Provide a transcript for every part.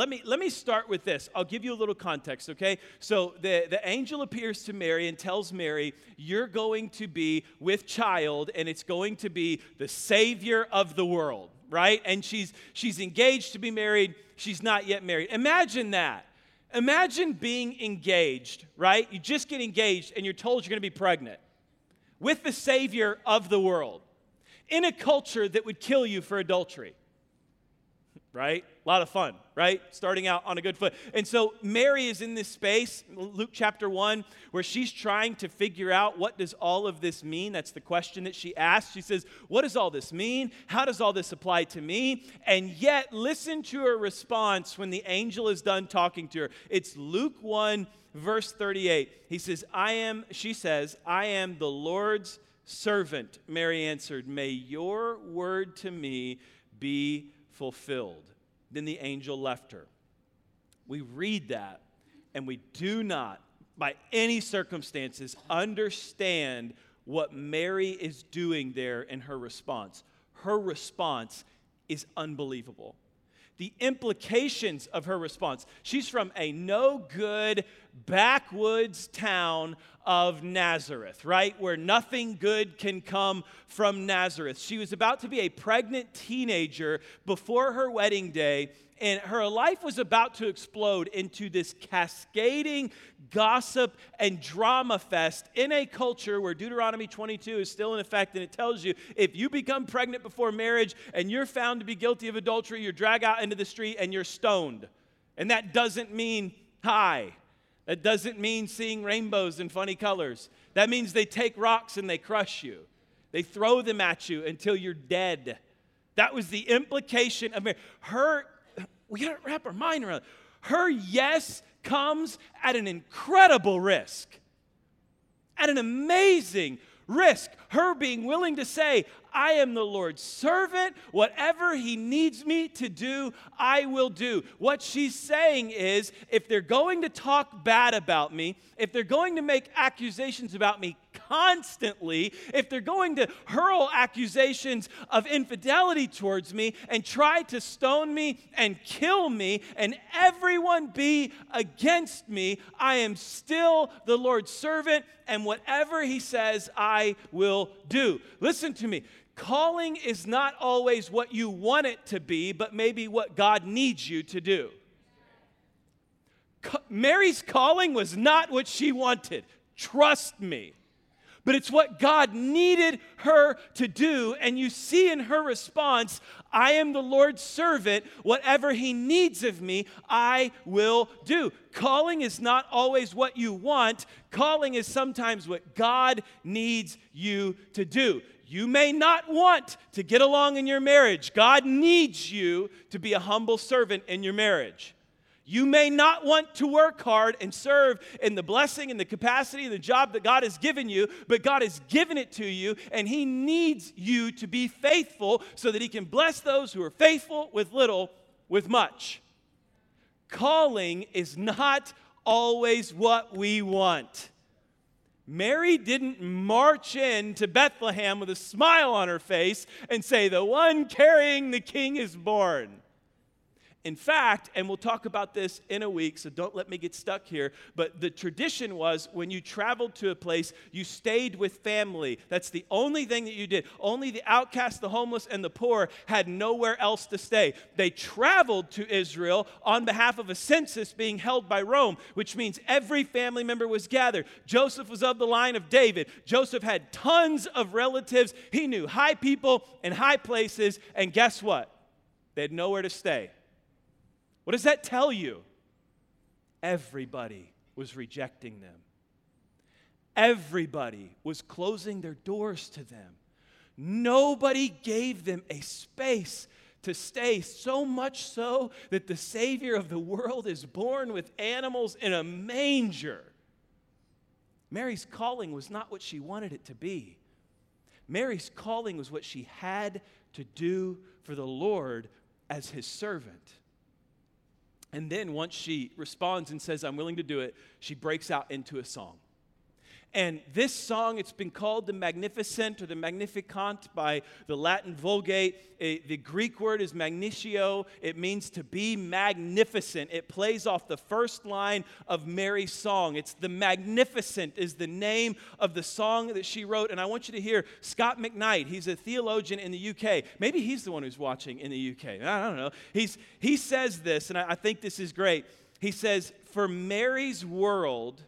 let me let me start with this. I'll give you a little context, okay? So the, the angel appears to Mary and tells Mary, You're going to be with child, and it's going to be the savior of the world, right? And she's she's engaged to be married, she's not yet married. Imagine that. Imagine being engaged, right? You just get engaged and you're told you're gonna be pregnant with the savior of the world in a culture that would kill you for adultery right? A lot of fun, right? Starting out on a good foot. And so Mary is in this space, Luke chapter 1, where she's trying to figure out what does all of this mean? That's the question that she asks. She says, "What does all this mean? How does all this apply to me?" And yet, listen to her response when the angel is done talking to her. It's Luke 1 verse 38. He says, "I am," she says, "I am the Lord's servant." Mary answered, "May your word to me be fulfilled. Then the angel left her. We read that and we do not, by any circumstances, understand what Mary is doing there in her response. Her response is unbelievable the implications of her response. She's from a no good backwoods town of Nazareth, right? Where nothing good can come from Nazareth. She was about to be a pregnant teenager before her wedding day and her life was about to explode into this cascading gossip and drama fest in a culture where Deuteronomy 22 is still in effect, and it tells you if you become pregnant before marriage and you're found to be guilty of adultery, you're dragged out into the street and you're stoned. And that doesn't mean high. That doesn't mean seeing rainbows and funny colors. That means they take rocks and they crush you. They throw them at you until you're dead. That was the implication of Her we got to wrap our mind around it. Her yes comes at an incredible risk, at an amazing risk. Her being willing to say, I am the Lord's servant. Whatever he needs me to do, I will do. What she's saying is if they're going to talk bad about me, if they're going to make accusations about me constantly, if they're going to hurl accusations of infidelity towards me and try to stone me and kill me and everyone be against me, I am still the Lord's servant, and whatever he says, I will do. Listen to me. Calling is not always what you want it to be, but maybe what God needs you to do. Mary's calling was not what she wanted. Trust me. But it's what God needed her to do. And you see in her response, I am the Lord's servant. Whatever he needs of me, I will do. Calling is not always what you want, calling is sometimes what God needs you to do. You may not want to get along in your marriage. God needs you to be a humble servant in your marriage. You may not want to work hard and serve in the blessing and the capacity and the job that God has given you, but God has given it to you, and He needs you to be faithful so that He can bless those who are faithful with little with much. Calling is not always what we want. Mary didn't march in to Bethlehem with a smile on her face and say, The one carrying the king is born. In fact, and we'll talk about this in a week, so don't let me get stuck here, but the tradition was when you traveled to a place, you stayed with family. That's the only thing that you did. Only the outcast, the homeless, and the poor had nowhere else to stay. They traveled to Israel on behalf of a census being held by Rome, which means every family member was gathered. Joseph was of the line of David. Joseph had tons of relatives. He knew high people and high places, and guess what? They had nowhere to stay. What does that tell you? Everybody was rejecting them. Everybody was closing their doors to them. Nobody gave them a space to stay, so much so that the Savior of the world is born with animals in a manger. Mary's calling was not what she wanted it to be. Mary's calling was what she had to do for the Lord as his servant. And then once she responds and says, I'm willing to do it, she breaks out into a song. And this song, it's been called the Magnificent or the Magnificat by the Latin Vulgate. It, the Greek word is magnitio. It means to be magnificent. It plays off the first line of Mary's song. It's the Magnificent is the name of the song that she wrote. And I want you to hear Scot McKnight. He's a theologian in the UK. Maybe he's the one who's watching in the UK. I don't know. He's, he says this, and I, I think this is great. He says, For Mary's world,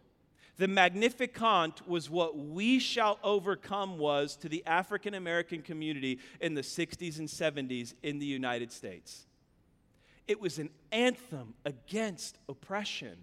the Magnificat was what we shall overcome was to the African American community in the 60s and 70s in the United States. It was an anthem against oppression.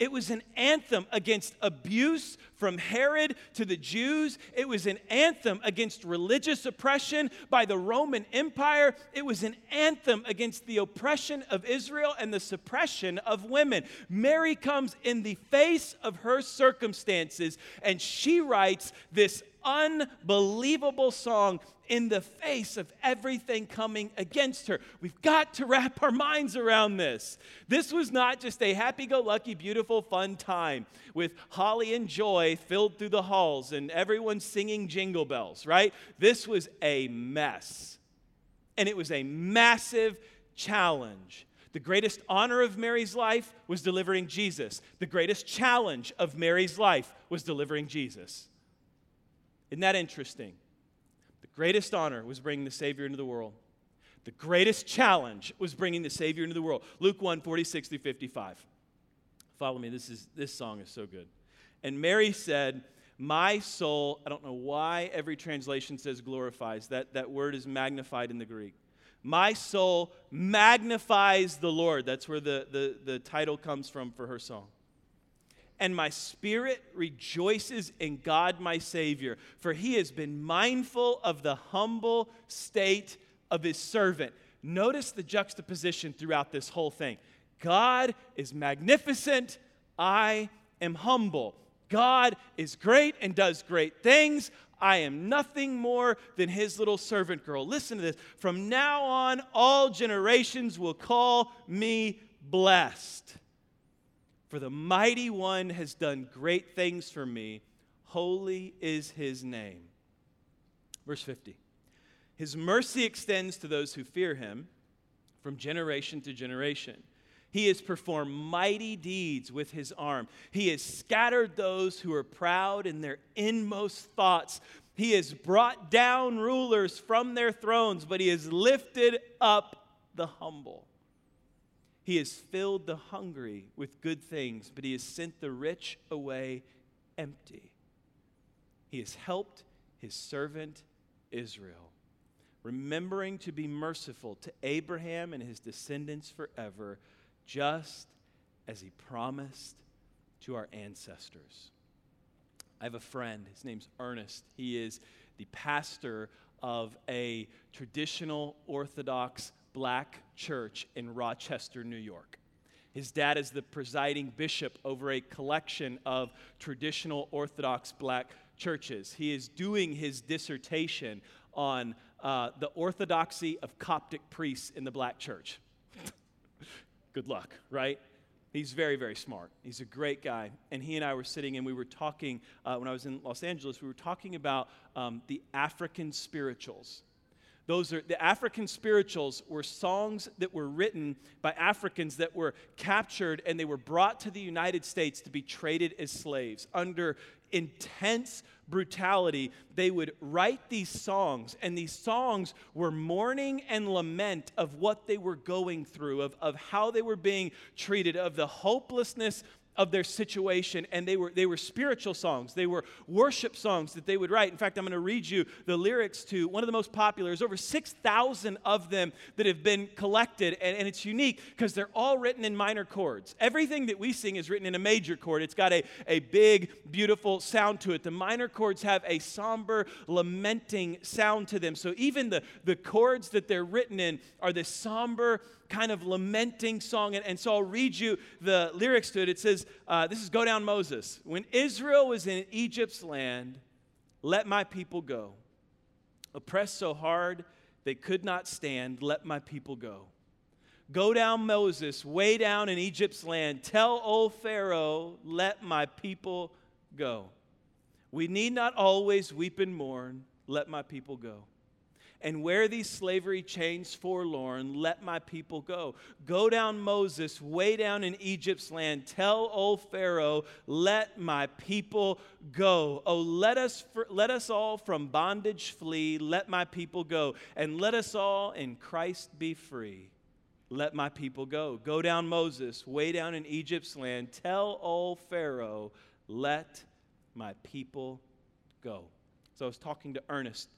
It was an anthem against abuse from Herod to the Jews. It was an anthem against religious oppression by the Roman Empire. It was an anthem against the oppression of Israel and the suppression of women. Mary comes in the face of her circumstances and she writes this unbelievable song in the face of everything coming against her. We've got to wrap our minds around this. This was not just a happy go lucky, beautiful, fun time with holly and joy filled through the halls and everyone singing jingle bells, right? This was a mess. And it was a massive challenge. The greatest honor of Mary's life was delivering Jesus. The greatest challenge of Mary's life was delivering Jesus. Isn't that interesting? The greatest honor was bringing the Savior into the world. The greatest challenge was bringing the Savior into the world. Luke 1 46 through 55. Follow me. This, is, this song is so good. And Mary said, My soul, I don't know why every translation says glorifies. That, that word is magnified in the Greek. My soul magnifies the Lord. That's where the, the, the title comes from for her song and my spirit rejoices in God my Savior, for he has been mindful of the humble state of his servant. Notice the juxtaposition throughout this whole thing. God is magnificent, I am humble. God is great and does great things. I am nothing more than his little servant girl. Listen to this. From now on, all generations will call me blessed. For the mighty one has done great things for me. Holy is his name. Verse 50. His mercy extends to those who fear him from generation to generation. He has performed mighty deeds with his arm. He has scattered those who are proud in their inmost thoughts. He has brought down rulers from their thrones, but he has lifted up the humble. He has filled the hungry with good things, but he has sent the rich away empty. He has helped his servant Israel, remembering to be merciful to Abraham and his descendants forever, just as he promised to our ancestors. I have a friend, his name's Ernest. He is the pastor of a traditional Orthodox black church in Rochester, New York. His dad is the presiding bishop over a collection of traditional Orthodox black churches. He is doing his dissertation on uh, the orthodoxy of Coptic priests in the black church. Good luck, right? He's very, very smart. He's a great guy. And he and I were sitting and we were talking, uh, when I was in Los Angeles, we were talking about um, the African spirituals those are the African spirituals were songs that were written by Africans that were captured and they were brought to the United States to be traded as slaves under intense brutality. They would write these songs, and these songs were mourning and lament of what they were going through, of, of how they were being treated, of the hopelessness of their situation and they were they were spiritual songs. They were worship songs that they would write. In fact i'm going to read you the lyrics to one of the most popular. There's over 6000 of them that have been collected and, and it's unique because they're all written in minor chords. Everything that we sing is written in a major chord. It's got a, a big beautiful sound to it. The minor chords have a somber lamenting sound to them. So even the, the chords that they're written in are this somber kind of lamenting song. And, and so I'll read you the lyrics to it. It says, uh, This is Go Down Moses. When Israel was in Egypt's land, let my people go. Oppressed so hard they could not stand, let my people go. Go down, Moses, way down in Egypt's land. Tell old Pharaoh, let my people go. We need not always weep and mourn. Let my people go and wear these slavery chains forlorn, let my people go. Go down, Moses, way down in Egypt's land. Tell old Pharaoh, let my people go. Oh, let us, let us all from bondage flee. Let my people go. And let us all in Christ be free. Let my people go. Go down, Moses, way down in Egypt's land. Tell old Pharaoh, let my people go. So I was talking to Ernest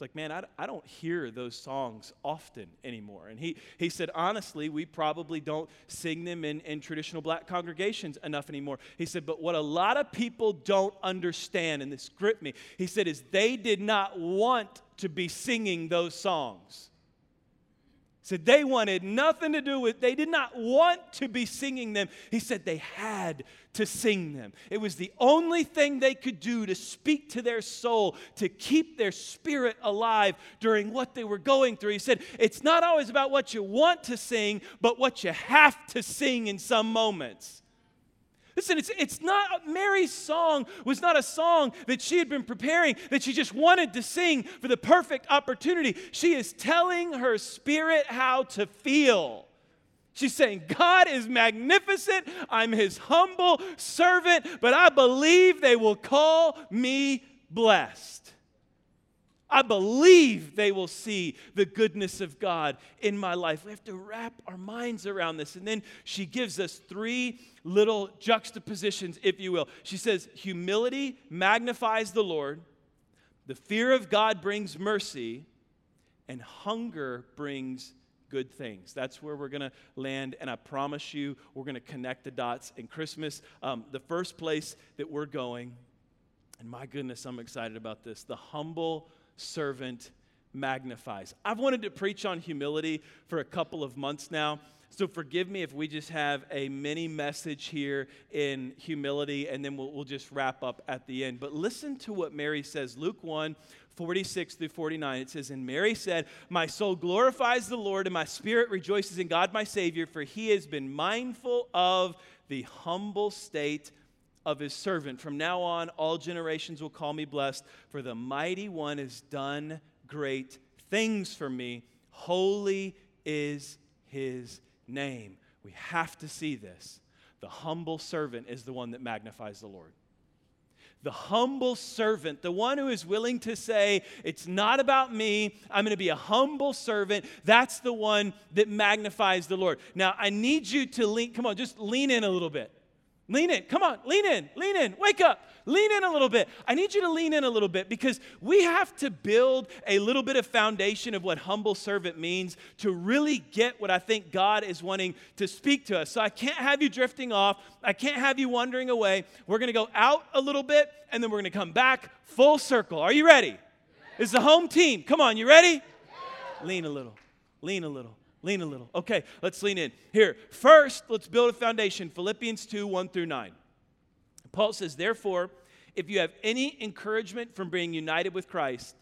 like, man, I, I don't hear those songs often anymore. And he, he said, honestly, we probably don't sing them in, in traditional black congregations enough anymore. He said, but what a lot of people don't understand, and this gripped me, he said, is they did not want to be singing those songs said they wanted nothing to do with they did not want to be singing them. He said they had to sing them. It was the only thing they could do to speak to their soul to keep their spirit alive during what they were going through. He said it's not always about what you want to sing but what you have to sing in some moments Listen, it's, it's not, Mary's song was not a song that she had been preparing, that she just wanted to sing for the perfect opportunity. She is telling her spirit how to feel. She's saying, God is magnificent. I'm his humble servant, but I believe they will call me blessed. I believe they will see the goodness of God in my life. We have to wrap our minds around this. And then she gives us three little juxtapositions, if you will. She says, Humility magnifies the Lord, the fear of God brings mercy, and hunger brings good things. That's where we're going to land, and I promise you, we're going to connect the dots in Christmas. Um, the first place that we're going, and my goodness, I'm excited about this the humble servant magnifies. I've wanted to preach on humility for a couple of months now. So forgive me if we just have a mini message here in humility and then we'll, we'll just wrap up at the end. But listen to what Mary says. Luke 1 46 through 49. It says, And Mary said, My soul glorifies the Lord, and my spirit rejoices in God my Savior, for he has been mindful of the humble state of his servant. From now on, all generations will call me blessed, for the mighty one has done great things for me. Holy is his name. We have to see this. The humble servant is the one that magnifies the Lord. The humble servant, the one who is willing to say, It's not about me, I'm going to be a humble servant, that's the one that magnifies the Lord. Now, I need you to lean, come on, just lean in a little bit. Lean in. Come on, lean in, lean in, wake up, lean in a little bit. I need you to lean in a little bit because we have to build a little bit of foundation of what humble servant means to really get what I think God is wanting to speak to us. So I can't have you drifting off, I can't have you wandering away. We're to go out a little bit and then we're to come back full circle. Are you ready? It's the home team. Come on, you ready? Lean a little, lean a little. Lean a little. Okay, let's lean in. Here, first, let's build a foundation. Philippians 2 1 through 9. Paul says, Therefore, if you have any encouragement from being united with Christ,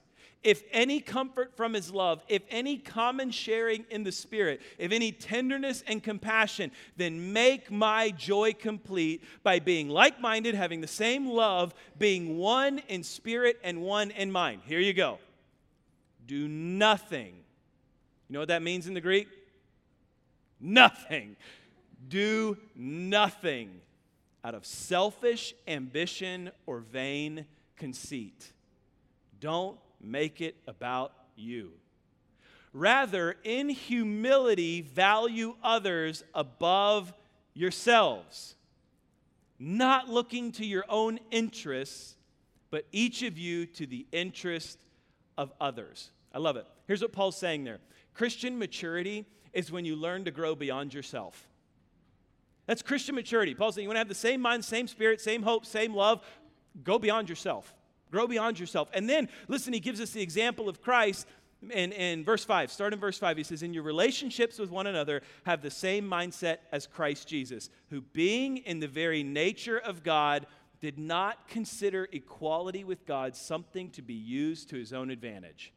if any comfort from his love, if any common sharing in the Spirit, if any tenderness and compassion, then make my joy complete by being like minded, having the same love, being one in spirit and one in mind. Here you go. Do nothing you know what that means in the Greek? Nothing. Do nothing out of selfish ambition or vain conceit. Don't make it about you. Rather, in humility, value others above yourselves, not looking to your own interests, but each of you to the interest of others. I love it. Here's what Paul's saying there Christian maturity is when you learn to grow beyond yourself. That's Christian maturity. Paul saying you want to have the same mind, same spirit, same hope, same love. Go beyond yourself. Grow beyond yourself. And then, listen, he gives us the example of Christ in, in verse 5. Start in verse 5. He says, In your relationships with one another, have the same mindset as Christ Jesus, who, being in the very nature of God, did not consider equality with God something to be used to his own advantage.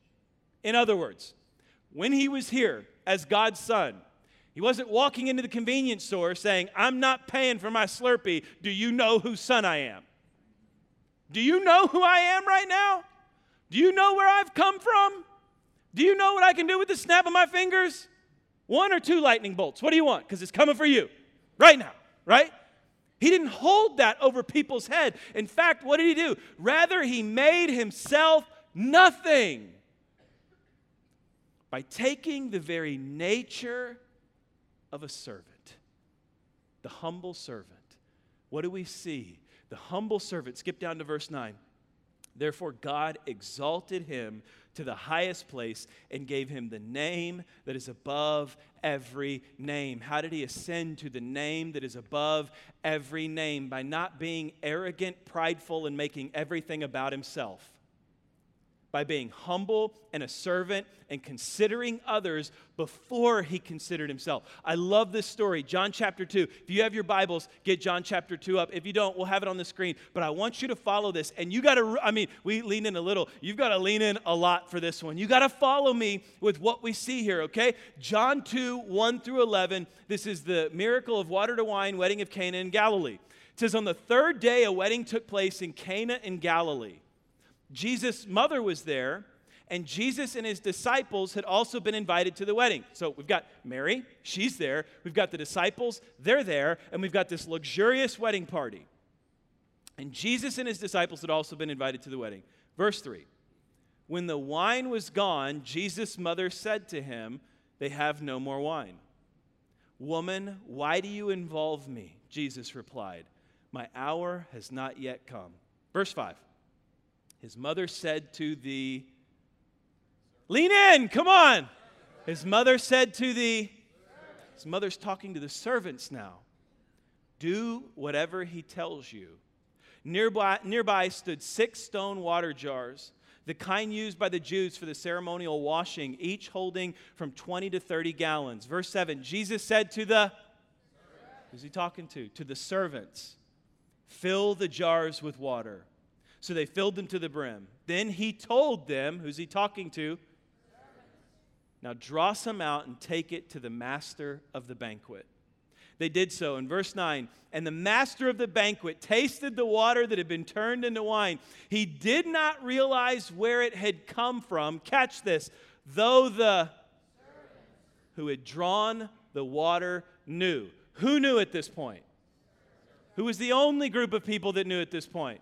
In other words, when he was here as God's son, he wasn't walking into the convenience store saying, I'm not paying for my Slurpee. Do you know whose son I am? Do you know who I am right now? Do you know where I've come from? Do you know what I can do with the snap of my fingers? One or two lightning bolts. What do you want? Because it's coming for you right now, right? He didn't hold that over people's head. In fact, what did he do? Rather, he made himself nothing by taking the very nature of a servant, the humble servant. What do we see? The humble servant. Skip down to verse 9. Therefore, God exalted him to the highest place and gave him the name that is above every name. How did he ascend to the name that is above every name? By not being arrogant, prideful, and making everything about himself by being humble and a servant and considering others before he considered himself. I love this story, John chapter 2. If you have your Bibles, get John chapter 2 up. If you don't, we'll have it on the screen. But I want you to follow this. And you got to, I mean, we lean in a little. You've got to lean in a lot for this one. You got to follow me with what we see here, okay? John 2, 1 through 11. This is the miracle of water to wine, wedding of Cana in Galilee. It says, On the third day, a wedding took place in Cana in Galilee. Jesus' mother was there, and Jesus and his disciples had also been invited to the wedding. So we've got Mary, she's there. We've got the disciples, they're there. And we've got this luxurious wedding party. And Jesus and his disciples had also been invited to the wedding. Verse 3 When the wine was gone, Jesus' mother said to him, They have no more wine. Woman, why do you involve me? Jesus replied, My hour has not yet come. Verse 5 his mother said to the, lean in, come on. His mother said to the, his mother's talking to the servants now. Do whatever he tells you. Nearby, nearby stood six stone water jars, the kind used by the Jews for the ceremonial washing, each holding from 20 to 30 gallons. Verse 7 Jesus said to the, who's he talking to? To the servants, fill the jars with water. So they filled them to the brim. Then he told them, who's he talking to? Now draw some out and take it to the master of the banquet. They did so. In verse 9, and the master of the banquet tasted the water that had been turned into wine. He did not realize where it had come from. Catch this. Though the who had drawn the water knew. Who knew at this point? Who was the only group of people that knew at this point?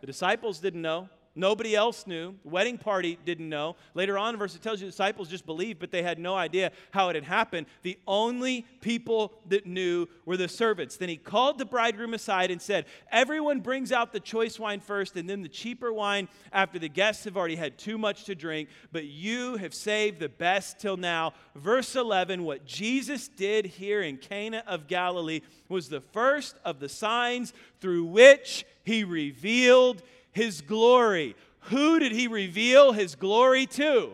The disciples didn't know. Nobody else knew. The wedding party didn't know. Later on verse, it tells you the disciples just believed, but they had no idea how it had happened. The only people that knew were the servants. Then he called the bridegroom aside and said, Everyone brings out the choice wine first and then the cheaper wine after the guests have already had too much to drink, but you have saved the best till now. Verse 11 What Jesus did here in Cana of Galilee was the first of the signs through which he revealed his glory. Who did he reveal his glory to?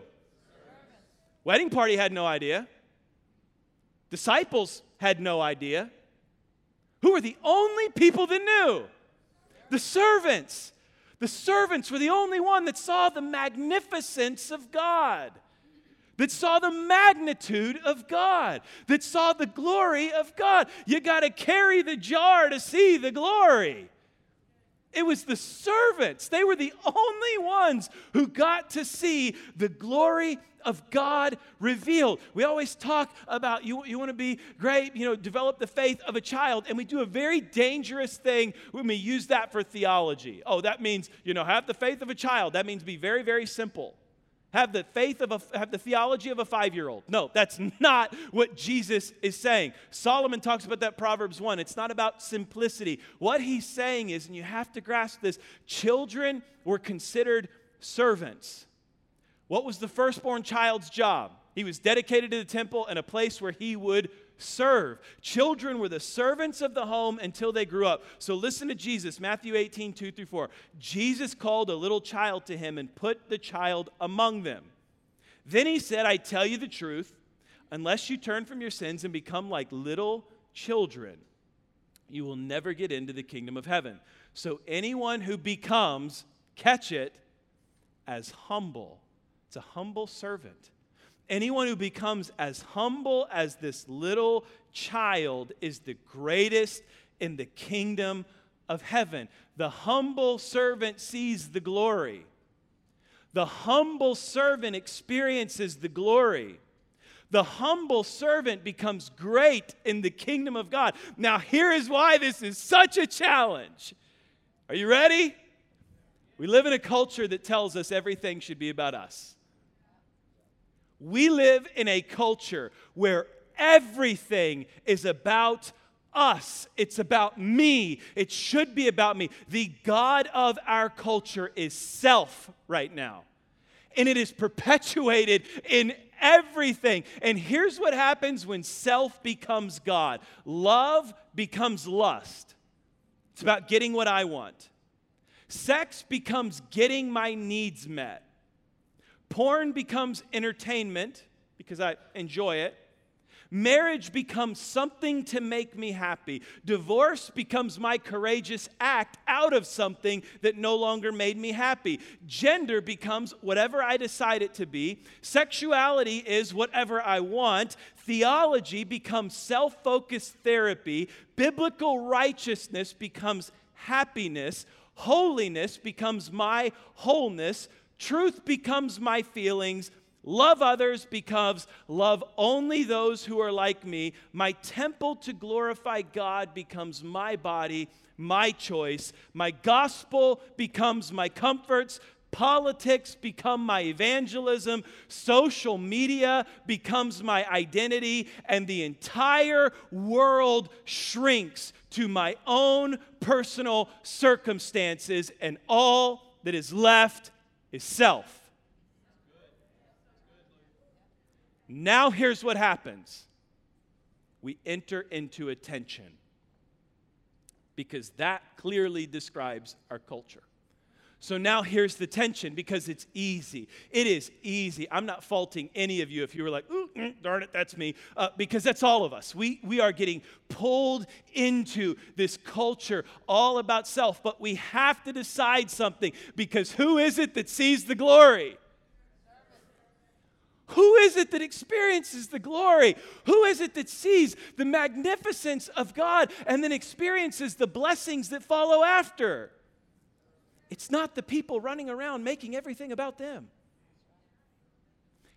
Wedding party had no idea. Disciples had no idea. Who were the only people that knew? The servants. The servants were the only one that saw the magnificence of God, that saw the magnitude of God, that saw the glory of God. You got to carry the jar to see the glory. It was the servants. They were the only ones who got to see the glory of God revealed. We always talk about you, you want to be great, you know, develop the faith of a child. And we do a very dangerous thing when we use that for theology. Oh, that means, you know, have the faith of a child. That means be very, very simple have the faith of a, have the theology of a five-year-old. No, that's not what Jesus is saying. Solomon talks about that Proverbs 1. It's not about simplicity. What he's saying is, and you have to grasp this, children were considered servants. What was the firstborn child's job? He was dedicated to the temple and a place where he would serve. Children were the servants of the home until they grew up. So listen to Jesus, Matthew 18, 2 through 4. Jesus called a little child to him and put the child among them. Then he said, I tell you the truth, unless you turn from your sins and become like little children, you will never get into the kingdom of heaven. So anyone who becomes, catch it, as humble, it's a humble servant Anyone who becomes as humble as this little child is the greatest in the kingdom of heaven. The humble servant sees the glory. The humble servant experiences the glory. The humble servant becomes great in the kingdom of God. Now, here is why this is such a challenge. Are you ready? We live in a culture that tells us everything should be about us. We live in a culture where everything is about us. It's about me. It should be about me. The God of our culture is self right now. And it is perpetuated in everything. And here's what happens when self becomes God love becomes lust. It's about getting what I want. Sex becomes getting my needs met. Porn becomes entertainment because I enjoy it. Marriage becomes something to make me happy. Divorce becomes my courageous act out of something that no longer made me happy. Gender becomes whatever I decide it to be. Sexuality is whatever I want. Theology becomes self focused therapy. Biblical righteousness becomes happiness. Holiness becomes my wholeness. Truth becomes my feelings. Love others becomes love only those who are like me. My temple to glorify God becomes my body, my choice. My gospel becomes my comforts. Politics become my evangelism. Social media becomes my identity. And the entire world shrinks to my own personal circumstances. And all that is left is self. Now, here's what happens we enter into attention because that clearly describes our culture. So now here's the tension because it's easy. It is easy. I'm not faulting any of you if you were like, ooh, mm, darn it, that's me, uh, because that's all of us. We, we are getting pulled into this culture all about self, but we have to decide something because who is it that sees the glory? Who is it that experiences the glory? Who is it that sees the magnificence of God and then experiences the blessings that follow after? It's not the people running around making everything about them.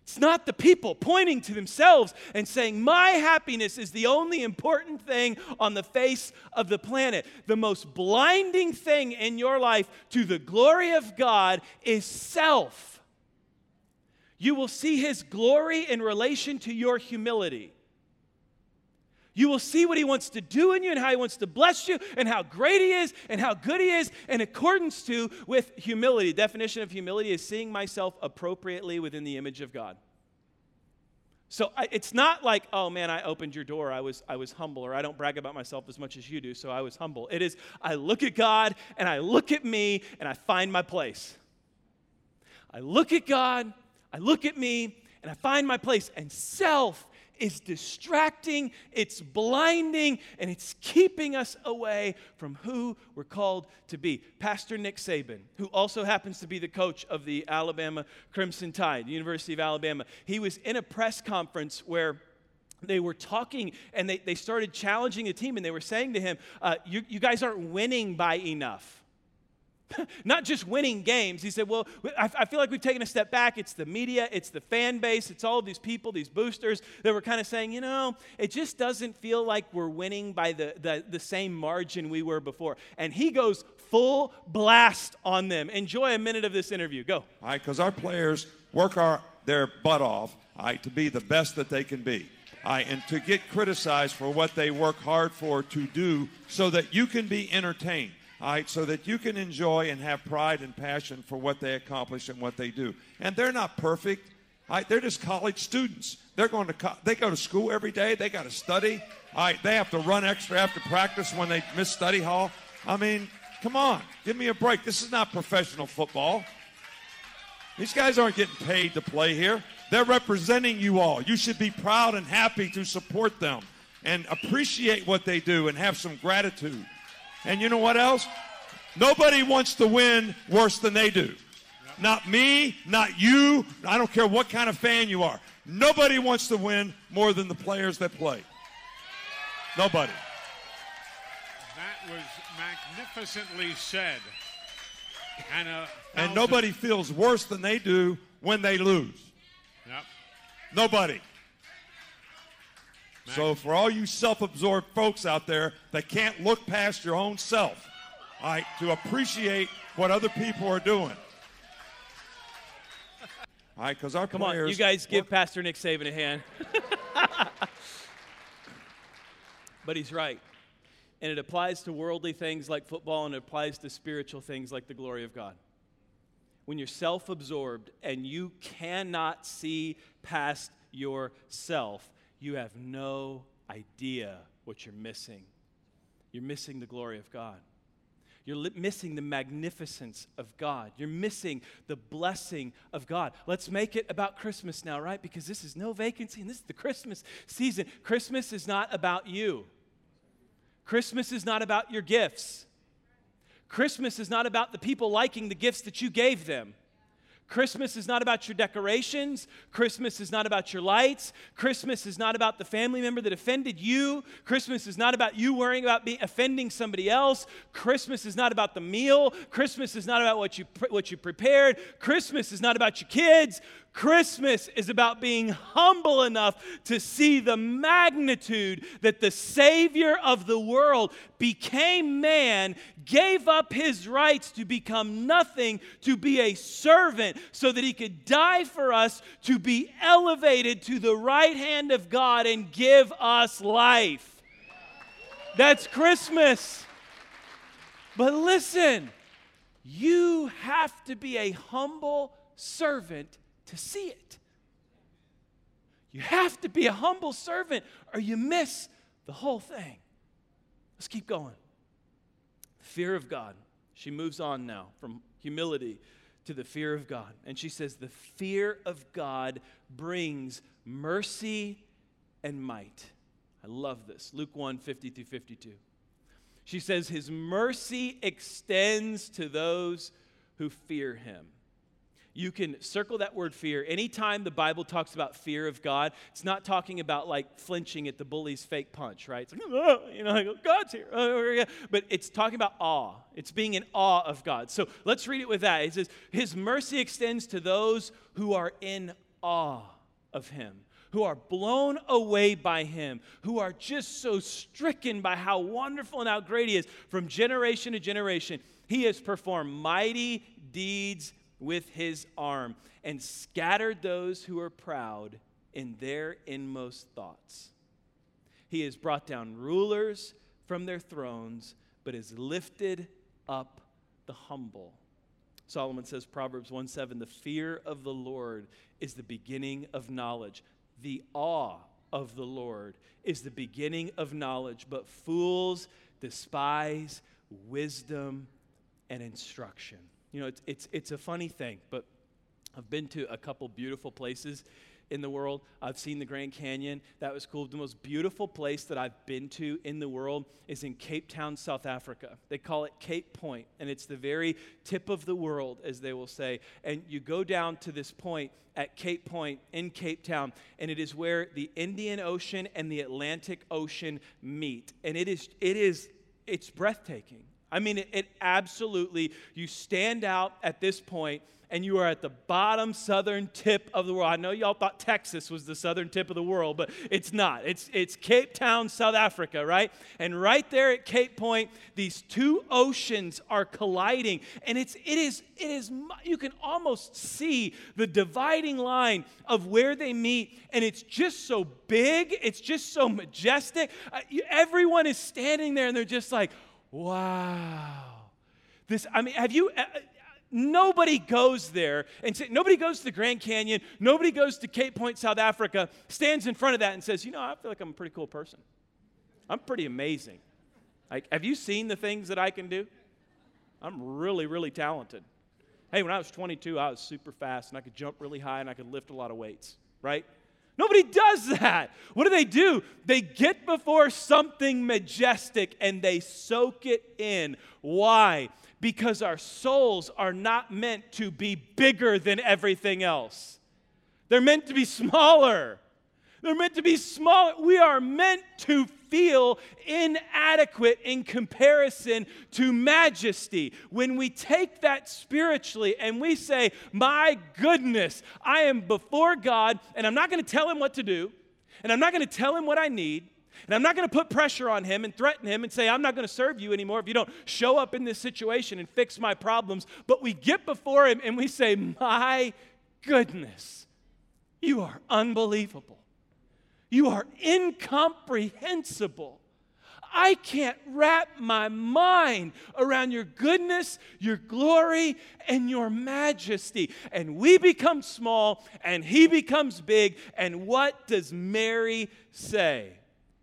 It's not the people pointing to themselves and saying, My happiness is the only important thing on the face of the planet. The most blinding thing in your life to the glory of God is self. You will see his glory in relation to your humility. You will see what he wants to do in you and how he wants to bless you and how great he is and how good he is in accordance to with humility. Definition of humility is seeing myself appropriately within the image of God. So I, it's not like, oh man, I opened your door. I was, I was humble, or I don't brag about myself as much as you do, so I was humble. It is, I look at God and I look at me and I find my place. I look at God I look at me and I find my place, and self is distracting, it's blinding, and it's keeping us away from who we're called to be. Pastor Nick Saban, who also happens to be the coach of the Alabama Crimson Tide, University of Alabama, he was in a press conference where they were talking and they, they started challenging the team and they were saying to him, uh, you, you guys aren't winning by enough. Not just winning games. He said, Well, I, feel like we've taken a step back. It's the media, it's the fan base, it's all these people, these boosters that were kind of saying, You know, it just doesn't feel like we're winning by the, the, the same margin we were before. And he goes full blast on them. Enjoy a minute of this interview. Go. All right, because our players work our, their butt off to be the best that they can be. And to get criticized for what they work hard for to do so that you can be entertained all right, so that you can enjoy and have pride and passion for what they accomplish and what they do. And they're not perfect. They're just college students. They're going to co- they go to school every day. They got to study. All right, they have to run extra after practice when they miss study hall. I mean, come on, give me a break. This is not professional football. These guys aren't getting paid to play here. They're representing you all. You should be proud and happy to support them and appreciate what they do and have some gratitude. And you know what else? Nobody wants to win worse than they do. Not me, not you. I don't care what kind of fan you are. Nobody wants to win more than the players that play. Nobody. That was magnificently said. And, And nobody feels worse than they do when they lose. Yep. Nobody. So, for all you self absorbed folks out there that can't look past your own self, all right, to appreciate what other people are doing. All right, because our Come players. on, you guys give Pastor Nick Saban a hand. but he's right. And it applies to worldly things like football and it applies to spiritual things like the glory of God. When you're self absorbed and you cannot see past yourself, you have no idea what you're missing. You're missing the glory of God. You're li- missing the magnificence of God. You're missing the blessing of God. Let's make it about Christmas now, right? Because this is no vacancy and this is the Christmas season. Christmas is not about you. Christmas is not about your gifts. Christmas is not about the people liking the gifts that you gave them. Christmas is not about your decorations. Christmas is not about your lights. Christmas is not about the family member that offended you. Christmas is not about you worrying about be, offending somebody else. Christmas is not about the meal. Christmas is not about what you, what you prepared. Christmas is not about your kids. Christmas is about being humble enough to see the magnitude that the Savior of the world became man, gave up his rights to become nothing, to be a servant, so that he could die for us, to be elevated to the right hand of God and give us life. That's Christmas. But listen, you have to be a humble servant to see it. You have to be a humble servant or you miss the whole thing. Let's keep going. Fear of God. She moves on now from humility to the fear of God. And she says, The fear of God brings mercy and might. I love this. Luke 1 50 through 52. She says, His mercy extends to those who fear him. You can circle that word fear. Anytime the Bible talks about fear of God, it's not talking about like flinching at the bully's fake punch, right? It's like, "Oh," you know, like, oh, God's here. Oh. But it's talking about awe. It's being in awe of God. So let's read it with that. It says, His mercy extends to those who are in awe of Him who are blown away by him, who are just so stricken by how wonderful and how great he is from generation to generation. He has performed mighty deeds with his arm and scattered those who are proud in their inmost thoughts. He has brought down rulers from their thrones, but has lifted up the humble. Solomon says, Proverbs 1 7, the fear of the Lord is the beginning of knowledge. The awe of the Lord is the beginning of knowledge, but fools despise wisdom and instruction. You know, it's, it's, it's a funny thing, but I've been to a couple beautiful places in the world. I've seen the Grand Canyon. That was cool. The most beautiful place that I've been to in the world is in Cape Town, South Africa. They call it Cape Point, and it's the very tip of the world, as they will say. And you go down to this point at Cape Point in Cape Town, and it is where the Indian Ocean and the Atlantic Ocean meet. And it is, it is, it's breathtaking. I mean, it, it, absolutely, you stand out at this point and you are at the bottom southern tip of the world. I know y'all thought Texas was the southern tip of the world, but it's not. It's, it's Cape Town, South Africa, right? And right there at Cape Point, these two oceans are colliding. And it's, it is, it is, you can almost see the dividing line of where they meet. And it's just so big, it's just so majestic. Uh, everyone is standing there and they're just like, wow. This, I mean, have you, uh, nobody goes there and say, nobody goes to the Grand Canyon, nobody goes to Cape Point, South Africa, stands in front of that and says, you know, I feel like I'm a pretty cool person. I'm pretty amazing. Like, have you seen the things that I can do? I'm really, really talented. Hey, when I was 22, I was super fast and I could jump really high and I could lift a lot of weights, right? Nobody does that. What do they do? They get before something majestic and they soak it in. Why? Because our souls are not meant to be bigger than everything else. They're meant to be smaller. They're meant to be smaller. We are meant to feel inadequate in comparison to majesty. When we take that spiritually and we say, My goodness, I am before God, and I'm not going to tell him what to do, and I'm not going to tell him what I need. And I'm not going to put pressure on him and threaten him and say, I'm not going to serve you anymore if you don't show up in this situation and fix my problems. But we get before him and we say, My goodness, you are unbelievable. You are incomprehensible. I can't wrap my mind around your goodness, your glory, and your majesty. And we become small, and he becomes big. And what does Mary say?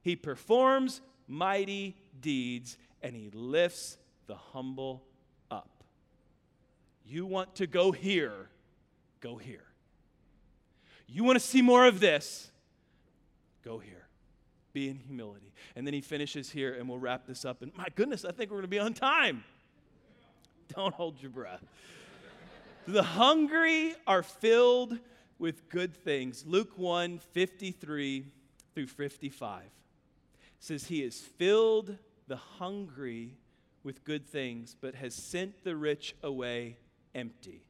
He performs mighty deeds, and he lifts the humble up. You want to go here, go here. You want to see more of this, go here. Be in humility. And then he finishes here, and we'll wrap this up. And my goodness, I think we're going to be on time. Don't hold your breath. the hungry are filled with good things. Luke 1 53 through 55 says, He has filled the hungry with good things, but has sent the rich away empty.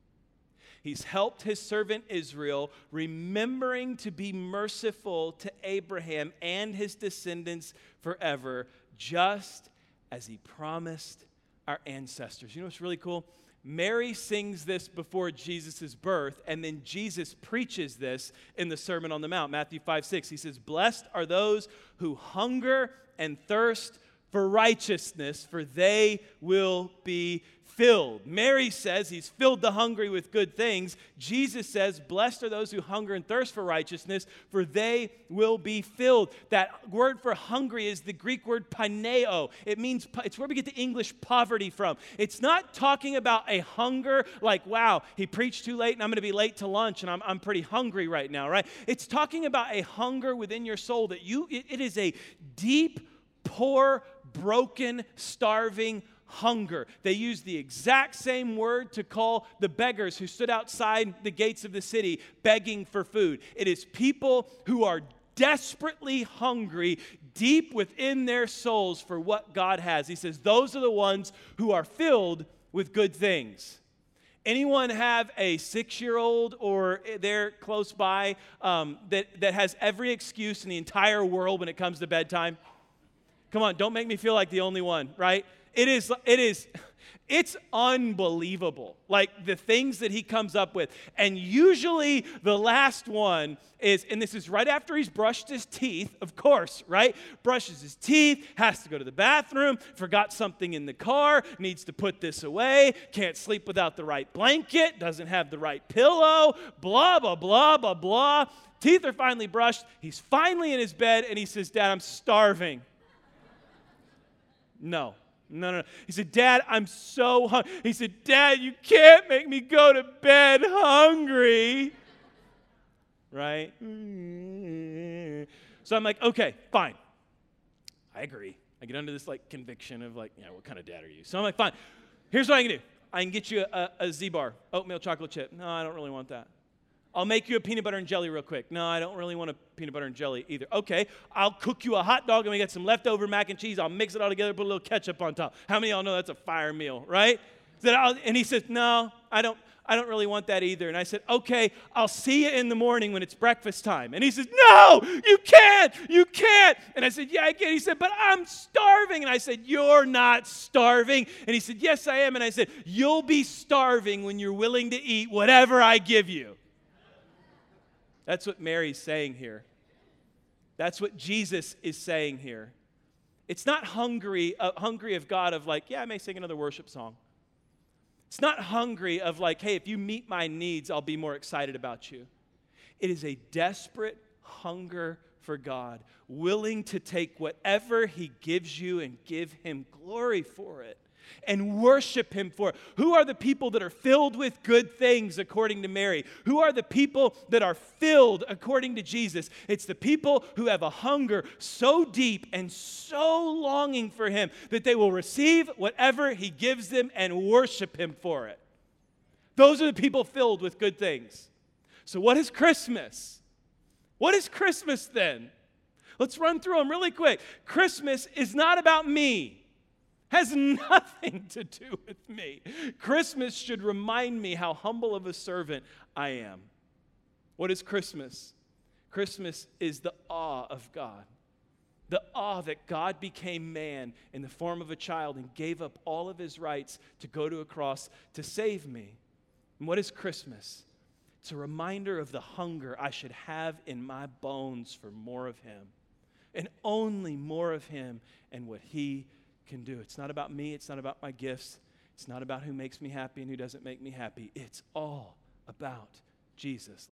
He's helped his servant Israel, remembering to be merciful to Abraham and his descendants forever, just as he promised our ancestors. You know what's really cool? Mary sings this before Jesus' birth, and then Jesus preaches this in the Sermon on the Mount, Matthew 5 6. He says, Blessed are those who hunger and thirst for righteousness, for they will be filled. Mary says he's filled the hungry with good things. Jesus says, Blessed are those who hunger and thirst for righteousness, for they will be filled. That word for hungry is the Greek word paineo. It means, it's where we get the English poverty from. It's not talking about a hunger like, wow, he preached too late and I'm going to be late to lunch and I'm, I'm pretty hungry right now, right? It's talking about a hunger within your soul that you, it, it is a deep, poor, broken, starving hunger. They used the exact same word to call the beggars who stood outside the gates of the city begging for food. It is people who are desperately hungry deep within their souls for what God has. He says, Those are the ones who are filled with good things. Anyone have a six year old or they're close by um, that, that has every excuse in the entire world when it comes to bedtime? Come on, don't make me feel like the only one, right? It is, it is, it's unbelievable. Like the things that he comes up with. And usually the last one is, and this is right after he's brushed his teeth, of course, right? Brushes his teeth, has to go to the bathroom, forgot something in the car, needs to put this away, can't sleep without the right blanket, doesn't have the right pillow, blah, blah, blah, blah, blah. Teeth are finally brushed. He's finally in his bed and he says, Dad, I'm starving. No. No, no, no. He said, Dad, I'm so hungry. He said, Dad, you can't make me go to bed hungry. Right? So I'm like, okay, fine. I agree. I get under this like conviction of like, yeah, what kind of dad are you? So I'm like, fine. Here's what I can do. I can get you a, a Z bar, oatmeal chocolate chip. No, I don't really want that. I'll make you a peanut butter and jelly real quick. No, I don't really want a peanut butter and jelly either. Okay, I'll cook you a hot dog and we got some leftover mac and cheese. I'll mix it all together, put a little ketchup on top. How many of y'all know that's a fire meal, right? And he says, No, I don't. I don't really want that either. And I said, Okay, I'll see you in the morning when it's breakfast time. And he says, No, you can't. You can't. And I said, Yeah, I can. He said, But I'm starving. And I said, You're not starving. And he said, Yes, I am. And I said, You'll be starving when you're willing to eat whatever I give you. That's what Mary's saying here. That's what Jesus is saying here. It's not hungry, uh, hungry of God of like, yeah, I may sing another worship song. It's not hungry of like, hey, if you meet my needs, I'll be more excited about you. It is a desperate hunger for God, willing to take whatever He gives you and give Him glory for it and worship him for. Who are the people that are filled with good things according to Mary? Who are the people that are filled according to Jesus? It's the people who have a hunger so deep and so longing for him that they will receive whatever he gives them and worship him for it. Those are the people filled with good things. So, what is Christmas? What is Christmas then? Let's run through them really quick. Christmas is not about me. Has nothing to do with me. Christmas should remind me how humble of a servant I am. What is Christmas? Christmas is the awe of God. The awe that God became man in the form of a child and gave up all of his rights to go to a cross to save me. And what is Christmas? It's a reminder of the hunger I should have in my bones for more of him and only more of him and what he can do. It's not about me, it's not about my gifts, it's not about who makes me happy and who doesn't make me happy. It's all about Jesus.